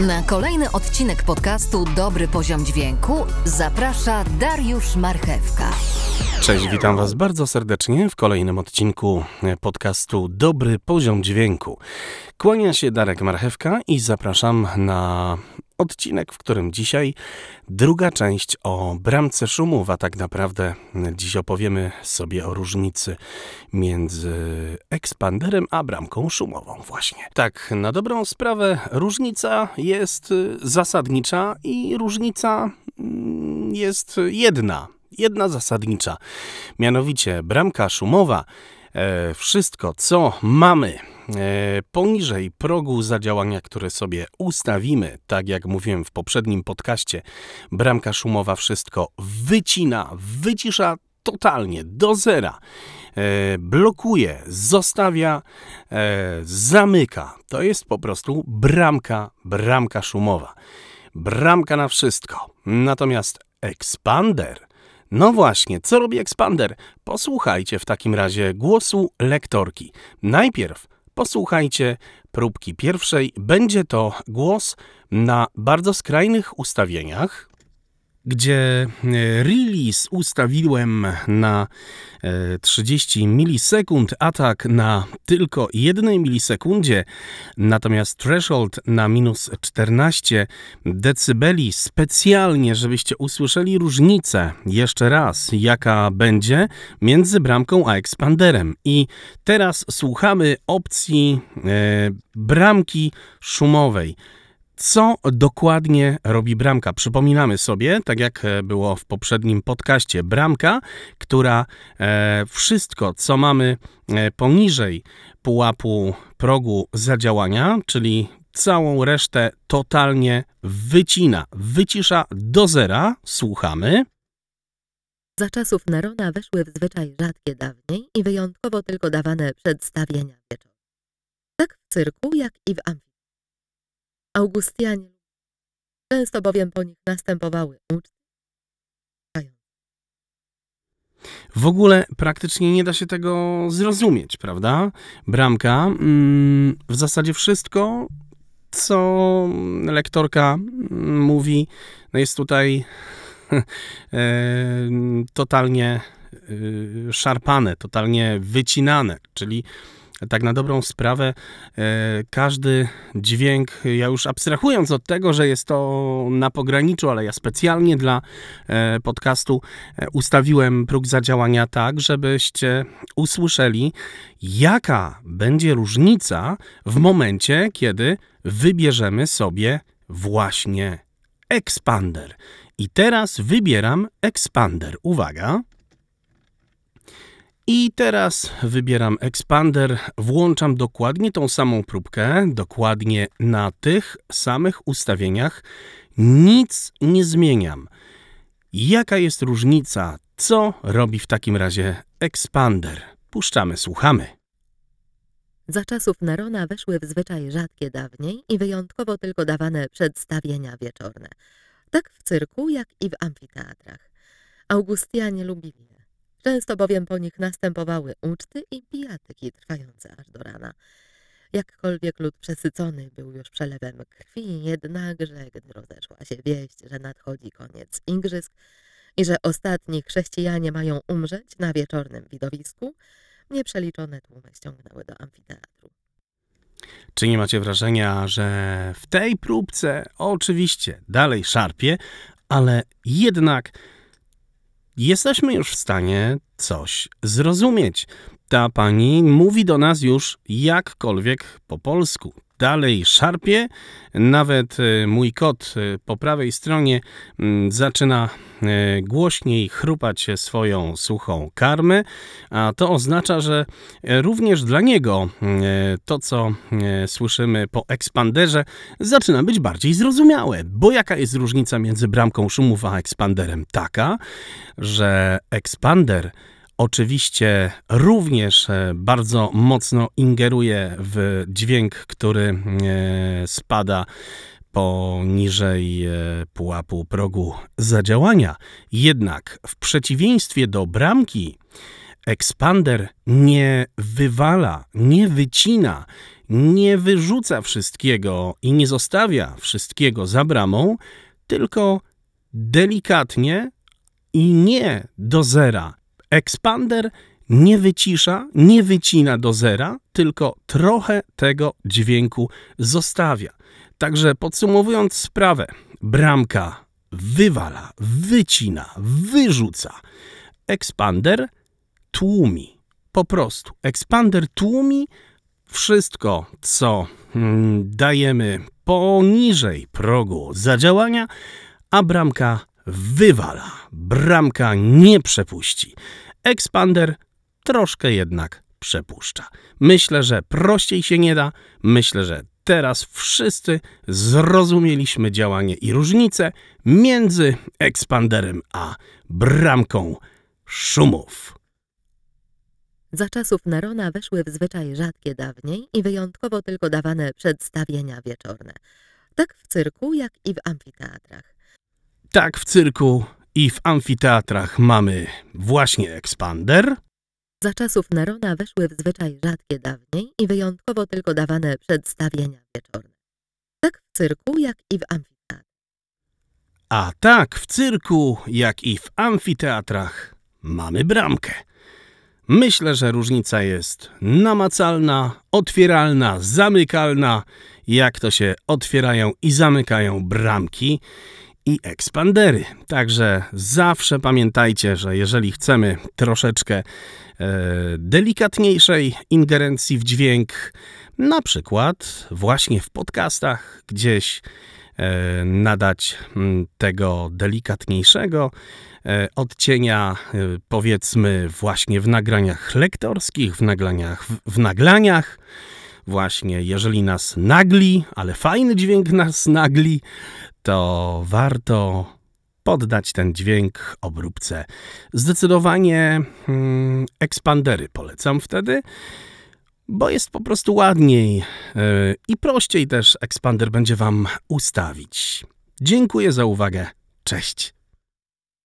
Na kolejny odcinek podcastu Dobry Poziom Dźwięku zaprasza Dariusz Marchewka. Cześć, witam Was bardzo serdecznie w kolejnym odcinku podcastu Dobry Poziom Dźwięku. Kłania się Darek Marchewka i zapraszam na odcinek, w którym dzisiaj druga część o bramce szumów, a tak naprawdę dziś opowiemy sobie o różnicy między ekspanderem a bramką szumową właśnie. Tak, na dobrą sprawę różnica jest zasadnicza i różnica mm, jest jedna. Jedna zasadnicza. Mianowicie bramka szumowa e, wszystko, co mamy poniżej progu zadziałania, które sobie ustawimy, tak jak mówiłem w poprzednim podcaście, bramka szumowa wszystko wycina, wycisza totalnie do zera. E, blokuje, zostawia, e, zamyka. To jest po prostu bramka, bramka szumowa. Bramka na wszystko. Natomiast ekspander no właśnie, co robi ekspander? Posłuchajcie w takim razie głosu lektorki. Najpierw Posłuchajcie próbki pierwszej. Będzie to głos na bardzo skrajnych ustawieniach, gdzie e, release ustawiłem na 30 e, milisekund, atak na tylko 1 milisekundzie, natomiast threshold na minus 14 decybeli specjalnie, żebyście usłyszeli różnicę jeszcze raz, jaka będzie między bramką a ekspanderem. I teraz słuchamy opcji e, bramki szumowej. Co dokładnie robi bramka? Przypominamy sobie, tak jak e, było w poprzednim podcaście, bramka, która e, wszystko, co mamy e, poniżej pułapu progu zadziałania, czyli całą resztę totalnie wycina, wycisza do zera. Słuchamy. Za czasów Nerona weszły w zwyczaj rzadkie dawniej i wyjątkowo tylko dawane przedstawienia wieczorne. Tak w cyrku, jak i w amfiteatrze. Augustianie. Często bowiem po nich następowały uczty. W ogóle praktycznie nie da się tego zrozumieć, prawda? Bramka, mm, w zasadzie wszystko, co lektorka mm, mówi, no jest tutaj e, totalnie e, szarpane, totalnie wycinane, czyli tak na dobrą sprawę e, każdy dźwięk, ja już abstrahując od tego, że jest to na pograniczu, ale ja specjalnie dla e, podcastu e, ustawiłem próg zadziałania tak, żebyście usłyszeli, jaka będzie różnica w momencie, kiedy wybierzemy sobie właśnie expander. I teraz wybieram expander. Uwaga. I teraz wybieram Expander, włączam dokładnie tą samą próbkę, dokładnie na tych samych ustawieniach. Nic nie zmieniam. Jaka jest różnica? Co robi w takim razie Expander? Puszczamy, słuchamy. Za czasów Nerona weszły w zwyczaj rzadkie dawniej i wyjątkowo tylko dawane przedstawienia wieczorne. Tak w cyrku, jak i w amfiteatrach. Augustianie lubili Często bowiem po nich następowały uczty i pijatyki trwające aż do rana. Jakkolwiek lud przesycony był już przelewem krwi, jednakże, gdy rozeszła się wieść, że nadchodzi koniec igrzysk i że ostatni chrześcijanie mają umrzeć na wieczornym widowisku, nieprzeliczone tłumy ściągnęły do amfiteatru. Czy nie macie wrażenia, że w tej próbce oczywiście dalej szarpie, ale jednak jesteśmy już w stanie coś zrozumieć. Ta pani mówi do nas już jakkolwiek po polsku dalej szarpie. Nawet e, mój kot e, po prawej stronie zaczyna e, głośniej chrupać swoją suchą karmę, a to oznacza, że również dla niego to, co słyszymy po ekspanderze, zaczyna być bardziej zrozumiałe. Bo jaka jest różnica między bramką szumów a ekspanderem? Taka, że ekspander oczywiście również e, bardzo mocno ingeruje w dźwięk, który e, spada poniżej e, pułapu progu zadziałania. Jednak w przeciwieństwie do bramki, ekspander nie wywala, nie wycina, nie wyrzuca wszystkiego i nie zostawia wszystkiego za bramą, tylko delikatnie i nie do zera. Expander nie wycisza, nie wycina do zera, tylko trochę tego dźwięku zostawia. Także podsumowując sprawę, bramka wywala, wycina, wyrzuca. Expander tłumi. Po prostu. Expander tłumi wszystko, co mm, dajemy poniżej progu zadziałania, a bramka wywala. Bramka nie przepuści. Expander troszkę jednak przepuszcza. Myślę, że prościej się nie da. Myślę, że teraz wszyscy zrozumieliśmy działanie i różnicę między ekspanderem a bramką szumów. Za czasów Nerona weszły w zwyczaj rzadkie dawniej i wyjątkowo tylko dawane przedstawienia wieczorne. Tak w cyrku, jak i w amfiteatrach. Tak w cyrku i w amfiteatrach mamy właśnie ekspander. Za czasów Nerona weszły w zwyczaj rzadkie dawniej i wyjątkowo tylko dawane przedstawienia wieczorne. Tak w cyrku, jak i w amfiteatrach. A tak w cyrku, jak i w amfiteatrach mamy bramkę. Myślę, że różnica jest namacalna, otwieralna, zamykalna, jak to się otwierają i zamykają bramki i ekspandery. Także zawsze pamiętajcie, że jeżeli chcemy troszeczkę e, delikatniejszej ingerencji w dźwięk, na przykład właśnie w podcastach gdzieś e, nadać m, tego delikatniejszego e, odcienia, e, powiedzmy właśnie w nagraniach lektorskich, w nagraniach, w, w nagraniach, właśnie jeżeli nas nagli, ale fajny dźwięk nas nagli, to warto poddać ten dźwięk obróbce. Zdecydowanie hmm, ekspandery polecam wtedy, bo jest po prostu ładniej yy, i prościej też ekspander będzie Wam ustawić. Dziękuję za uwagę. Cześć.